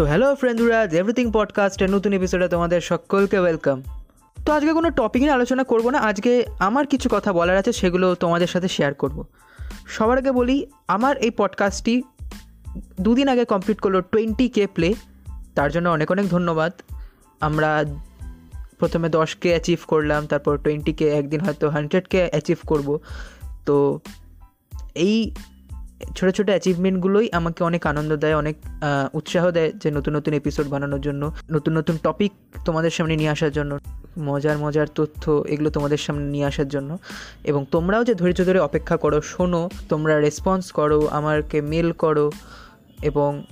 তো hello ফ্রেন্ডুরা everything পডকাস্টের নতুন এপিসোডে তোমাদের সকলকে ওয়েলকাম তো আজকে কোনো টপিক নিয়ে আলোচনা করব না, আজকে আমার কিছু কথা বলার আছে, সেগুলো তোমাদের সাথে শেয়ার করব। সবার আগে বলি, আমার এই পডকাস্টটি দুদিন আগে কমপ্লিট করল টোয়েন্টি কে প্লে তার জন্য অনেক অনেক ধন্যবাদ। আমরা প্রথমে দশকে অ্যাচিভ করলাম, তারপর টোয়েন্টি কে একদিন হয়তো হান্ড্রেডকে অ্যাচিভ করব। তো এই ছোটো ছোটো অ্যাচিভমেন্টগুলোই আমাকে অনেক আনন্দ দেয়, অনেক উৎসাহ দেয় যে নতুন নতুন এপিসোড বানানোর জন্য, নতুন নতুন টপিক তোমাদের সামনে নিয়ে আসার জন্য, মজার মজার তথ্য এগুলো তোমাদের সামনে নিয়ে আসার জন্য। এবং তোমরাও যে ধৈর্য ধরে অপেক্ষা করো, শোনো, তোমরা রেসপন্স করো, আমাকে মেল করো, এবং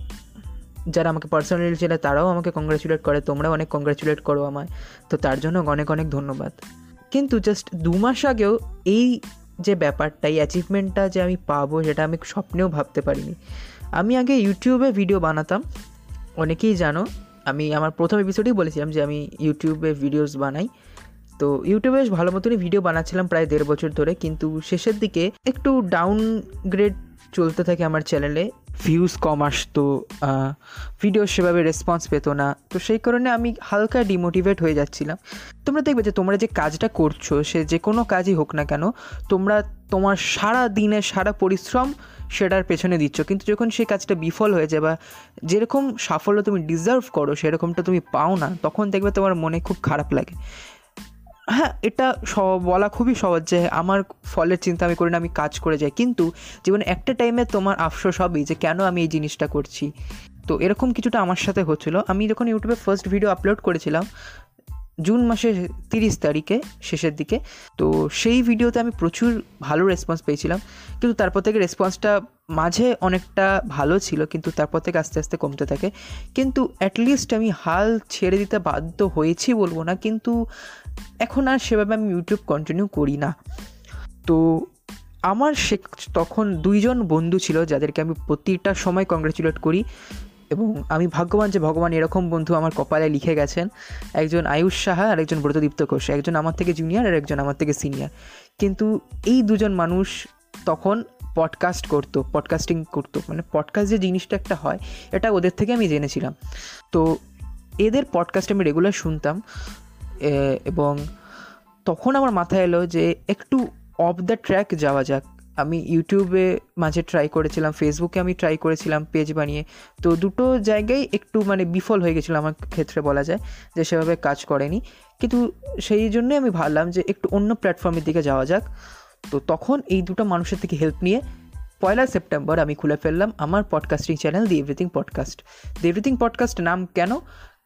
যারা আমাকে পার্সোনালি চেনে তারাও আমাকে কংগ্রাচুলেট করে, তোমরাও অনেক কংগ্রাচুলেট করো আমায়। তো তার জন্য অনেক অনেক ধন্যবাদ। কিন্তু জাস্ট দু মাস আগেও এই যে ব্যাপারটা এই অ্যাচিভমেন্টটা যে আমি পাবো সেটা আমি স্বপ্নেও ভাবতে পারিনি। আমি আগে ইউটিউবে ভিডিও বানাতাম। অনেকেই জানো, আমি আমার প্রথম এপিসোডেই বলেছিলাম যে আমি ইউটিউবে ভিডিওস বানাই। তো ইউটিউবে বেশ ভালো মতনই ভিডিও বানাচ্ছিলাম প্রায় দেড় বছর ধরে, কিন্তু শেষের দিকে একটু ডাউন গ্রেড চলতে থাকে আমার চ্যানেলে ভিউজ কম আসতো ভিডিও সেভাবে রেসপন্স পেতো না। তো সেই কারণে আমি হালকা ডিমোটিভেট হয়ে যাচ্ছিলাম। তোমরা দেখবে যে তোমরা যে কাজটা করছ, সে যে কোনো কাজই হোক না কেন, তোমরা তোমার সারা দিনে সারা পরিশ্রম সেটার পেছনে দিচ্ছ। কিন্তু যখন সেই কাজটা বিফল হয়ে যায় বা যেরকম সাফল্য তুমি ডিজার্ভ করো, সেরকমটা তুমি পাও না, তখন দেখবে তোমার মনে খুব খারাপ লাগে। হ্যাঁ এটা বলা খুবই সহজ যে আমার ফলের চিন্তা আমি করি না, আমি কাজ করে যাই। কিন্তু জীবনে একটা টাইমে তোমার আফসোস হবেই যে কেন আমি এই জিনিসটা করছি। তো এরকম কিছুটা আমার সাথে হচ্ছিল। আমি যখন ইউটিউবে ফার্স্ট ভিডিও আপলোড করেছিলাম জুন মাসের তিরিশ তারিখে, শেষের দিকে, তো সেই ভিডিওতে আমি প্রচুর ভালো রেসপন্স পেয়েছিলাম। কিন্তু তারপর থেকে রেসপন্সটা মাঝে অনেকটা ভালো ছিল, কিন্তু তারপর থেকে আস্তে আস্তে কমতে থাকে। কিন্তু অ্যাটলিস্ট আমি হাল ছেড়ে দিতে বাধ্য হয়েছি বলব না, কিন্তু এখন আর সেভাবে আমি ইউটিউব কন্টিনিউ করি না। তো আমার সে তখন দুইজন বন্ধু ছিল যাদেরকে আমি প্রতিটা সময় কংগ্রেচুলেট করি এবং আমি ভাগ্যবান যে ভগবান এরকম বন্ধু আমার কপালে লিখে গেছেন। একজন আয়ুষ সাহা আর একজন ব্রতদীপ্ত ঘোষ, একজন আমার থেকে জুনিয়র আর একজন আমার থেকে সিনিয়র কিন্তু এই দুজন মানুষ তখন পডকাস্ট করতো পডকাস্টিং করতো। মানে পডকাস্ট যে জিনিসটা একটা হয়, এটা ওদের থেকে আমি জেনেছিলাম। তো এদের পডকাস্ট আমি রেগুলার শুনতাম। এবং তখন আমার মাথায় এলো যে একটু অফ দ্য ট্র্যাক যাওয়া যাক। আমি ইউটিউবে মাঝে ট্রাই করেছিলাম ফেসবুকে আমি ট্রাই করেছিলাম পেজ বানিয়ে। তো দুটো জায়গায় একটু মানে বিফল হয়ে গেছিল আমার ক্ষেত্রে বলা যায়, যে সেভাবে কাজ করেনি। কিন্তু সেই জন্যই আমি ভাবলাম যে একটু অন্য প্ল্যাটফর্মের দিকে যাওয়া যাক। তো তখন এই দুটো মানুষের থেকে হেল্প নিয়ে পয়লা সেপ্টেম্বর আমি খুলে ফেললাম আমার podcasting channel the everything podcast the everything podcast নাম কেন?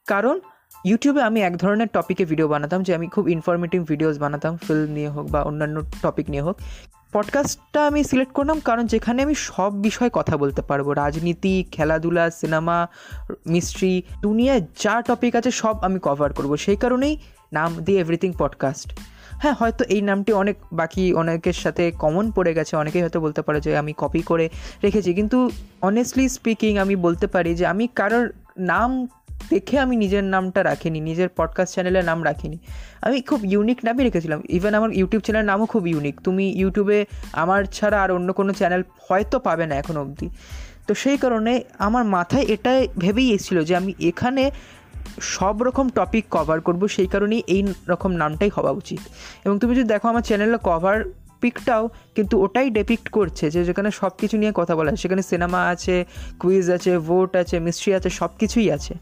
কারণ ইউটিউবে আমি এক ধরনের টপিকে ভিডিও বানাতাম যে আমি খুব ইনফরমেটিভ ভিডিওস বানাতাম ফিল্ম নিয়ে হোক বা অন্যান্য টপিক নিয়ে হোক। পডকাস্টটা আমি সিলেক্ট করলাম কারণ যেখানে আমি সব বিষয়ে কথা বলতে পারব। রাজনীতি, খেলাধুলা সিনেমা মিস্ট্রি দুনিয়ায় যা টপিক আছে সব আমি কভার করব। সেই কারণেই নাম দি এভরিথিং পডকাস্ট হ্যাঁ হয়তো এই নামটি অনেক বাকি অনেকের সাথে কমন পড়ে গেছে। অনেকেই হয়তো বলতে পারে যে আমি কপি করে রেখেছি। কিন্তু অনেস্টলি স্পিকিং আমি বলতে পারি যে আমি কারোর নাম দেখে আমি নিজের নামটা রাখিনি, নিজের পডকাস্ট চ্যানেলের নাম রাখিনি। আমি খুব ইউনিক নামই রেখেছিলাম। ইভেন আমার ইউটিউব চ্যানেলের নামও খুব ইউনিক তুমি ইউটিউবে আমার ছাড়া আর অন্য কোনো চ্যানেল হয়তো পাবে না এখন অবধি। তো সেই কারণে আমার মাথায় এটাই ভেবেই এসেছিল যে আমি এখানে সব রকম টপিক কভার করব, সেই কারণেই এই রকম নামটাই হওয়া উচিত। এবং তুমি যদি দেখো আমার চ্যানেলের কভার পিকটাও কিন্তু ওটাই ডেপিক্ট করছে যে যেখানে সব কিছু নিয়ে কথা বলা সেখানে সিনেমা আছে কুইজ আছে ভোট আছে মিস্ট্রি আছে সব কিছুই আছে।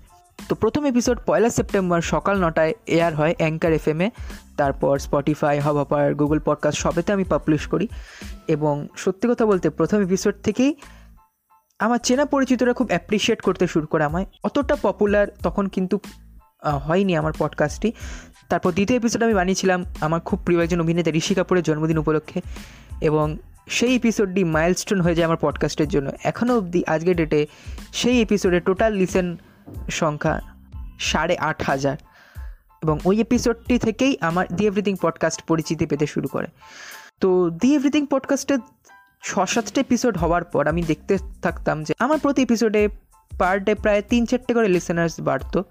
তো প্রথম এপিসোড পয়লা সেপ্টেম্বর সকাল নটায় এয়ার হয় অ্যাঙ্কার এফ এমে তারপর স্পটিফাই হবাপার গুগল পডকাস্ট সবেতে আমি পাবলিশ করি। এবং সত্যি কথা বলতে প্রথম এপিসোড থেকেই আমার চেনা পরিচিতরা খুব অ্যাপ্রিসিয়েট করতে শুরু করে আমায়। অতটা পপুলার তখন কিন্তু হয়নি আমার পডকাস্টটি তারপর দ্বিতীয় এপিসোড আমি বানিয়েছিলাম আমার খুব প্রিয় একজন অভিনেতা ঋষি কাপুরের জন্মদিন উপলক্ষে। এবং সেই এপিসোডটি মাইলস্টোন হয়ে যায় আমার পডকাস্টের জন্য। এখনও অবধি আজকের ডেটে সেই এপিসোডে টোটাল লিসেন সংখ্যা সাড়ে আট হাজার। এবং ওই এপিসোডটি থেকেই আমার দি এভরিথিং পডকাস্ট পরিচিতি পেতে শুরু করে। তো দি এভরিথিং পডকাস্টের ছ সাতটা এপিসোড হওয়ার পর আমি দেখতে থাকতাম যে আমার প্রতি এপিসোডে পার ডে প্রায় তিন চারটে করে লিসেনার্স বাড়তো।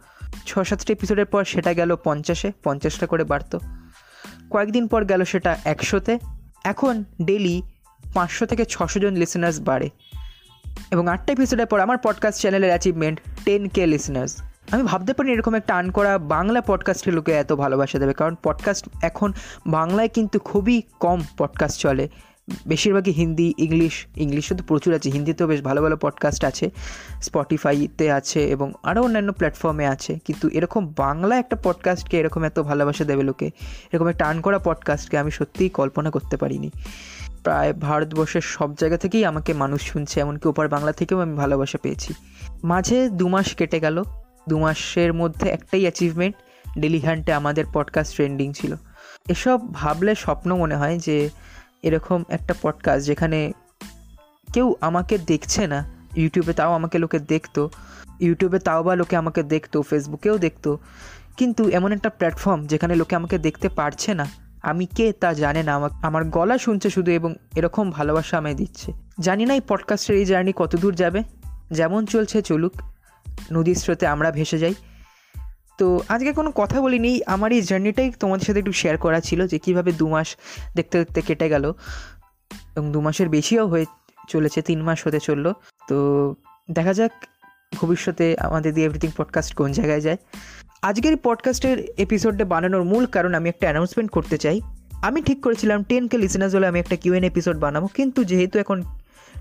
ছ সাতটা এপিসোডের পর সেটা গেল পঞ্চাশে, পঞ্চাশটা করে বাড়তো। কয়েকদিন পর গেল সেটা একশোতে। এখন ডেলি পাঁচশো থেকে ছশো জন লিসেনার্স বাড়ে। এবং আটটা এপিসোডের পর আমার পডকাস্ট চ্যানেলের অ্যাচিভমেন্ট টেন কে লিসনার্স আমি ভাবতে পারি এরকম একটা আন করা বাংলা পডকাস্টের লোকে এত ভালোবাসা দেবে, কারণ পডকাস্ট এখন বাংলায় কিন্তু খুবই কম পডকাস্ট চলে। বেশিরভাগই হিন্দি, ইংলিশ, ইংলিশও তো প্রচুর আছে, হিন্দিতেও বেশ ভালো ভালো পডকাস্ট আছে স্পটিফাইতে আছে এবং আরও অন্যান্য প্ল্যাটফর্মে আছে। কিন্তু এরকম বাংলা একটা পডকাস্টকে এরকম এত ভালোবাসা দেবে লোকে, এরকম একটা আন করা পডকাস্টকে আমি সত্যিই কল্পনা করতে পারিনি। প্রায় ভারতবর্ষের সব জায়গা থেকেই আমাকে মানুষ শুনছে, এমনকি ওপার বাংলা থেকেও আমি ভালোবাসা পেয়েছি। মাঝে দু মাস কেটে গেল। দু মাসের মধ্যে একটাই অ্যাচিভমেন্ট ডেলি হ্যান্ডে আমাদের পডকাস্ট ট্রেন্ডিং ছিল। এসব ভাবলে স্বপ্ন মনে হয় যে, এরকম একটা পডকাস্ট যেখানে কেউ আমাকে দেখছে না ইউটিউবে তাও আমাকে লোকে দেখতো ইউটিউবে তাও বা লোকে আমাকে দেখতো ফেসবুকেও দেখতো, কিন্তু এমন একটা প্ল্যাটফর্ম যেখানে লোকে আমাকে দেখতে পারছে না আমি কে তা জানে না। আমার আমার গলা শুনছে শুধু এবং এরকম ভালোবাসা আমায় দিচ্ছে। জানি না এই পডকাস্টের এই জার্নি কত দূর যাবে। যেমন চলছে, চলুক। নদীর স্রোতে আমরা ভেসে যাই। তো আজকে কোনো কথা বলিনি। আমার এই জার্নিটাই তোমাদের সাথে একটু শেয়ার করা ছিল যে কীভাবে দু মাস দেখতে দেখতে কেটে গেল। এবং দু মাসের বেশিও হয়ে চলেছে, তিন মাস হতে চলল। তো দেখা যাক ভবিষ্যতে আমাদের দি এভরিথিং পডকাস্ট কোন জায়গায় যায়। আজকের পডকাস্টের এপিসোডটা বানানোর মূল কারণ আমি একটা অ্যানাউন্সমেন্ট করতে চাই। আমি ঠিক করেছিলাম টেন কে লিসেনার্স হলে আমি একটা কিউএন এপিসোড বানাবো, কিন্তু যেহেতু এখন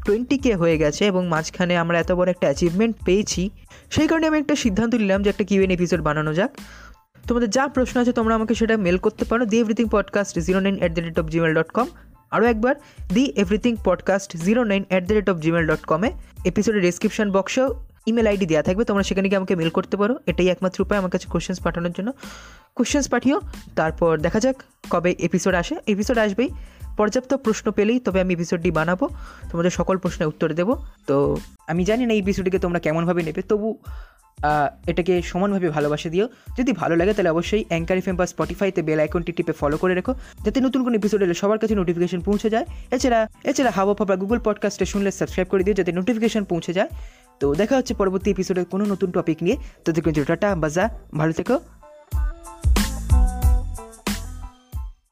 টোয়েন্টি কে হয়ে গেছে এবং মাঝখানে আমরা এত বড় একটা অ্যাচিভমেন্ট পেয়েছি, সেই কারণে আমি একটা সিদ্ধান্ত নিলাম যে একটা কিউএন এপিসোড বানানো যাক। তোমাদের যা প্রশ্ন আছে তোমরা আমাকে সেটা মেল করতে পারো the everything podcast zero nine at the rate of Gmail dot com আরও একবার the everything podcast zero nine at the rate of Gmail dot কমে এপিসোডের ডিসক্রিপশন বক্সেও ইমেল আইডি দেওয়া থাকবে, তোমরা সেখানে গিয়ে আমাকে মেল করতে পারো। এটাই একমাত্র উপায় আমার কাছে কোশ্চেন্স পাঠানোর জন্য। কোশ্চেন্স পাঠিও, তারপর দেখা যাক কবে এপিসোড আসে। এপিসোড আসবেই। পর্যাপ্ত প্রশ্ন পেলেই তবে আমি এপিসোডটি বানাবো। তোমাদের সকল প্রশ্নের উত্তর দেবো। তো আমি জানি না এই এপিসোডটিকে তোমরা কেমনভাবে নেবে। তবু এটাকে সমানভাবে ভালোবাসে দিও। যদি ভালো লাগে তাহলে অবশ্যই অ্যাঙ্কার এফএম বা স্পটিফাইতে বেল আইকনটি টিপে ফলো করে রেখো। যাতে নতুন কোনো এপিসোড এলে সবার কাছে নোটিফিকেশন পৌঁছে যায়। এছাড়া এছাড়া হাওয়া বা গুগল পডকাস্টে শুনলে সাবস্ক্রাইব করে দিও, যাতে নোটিফিকেশন পৌঁছে যায়। তো দেখা হচ্ছে পরবর্তী এপিসোডে কোনো নতুন টপিক নিয়ে। তোদের কিন্তু টাটা, বাজা, ভালো থেকো।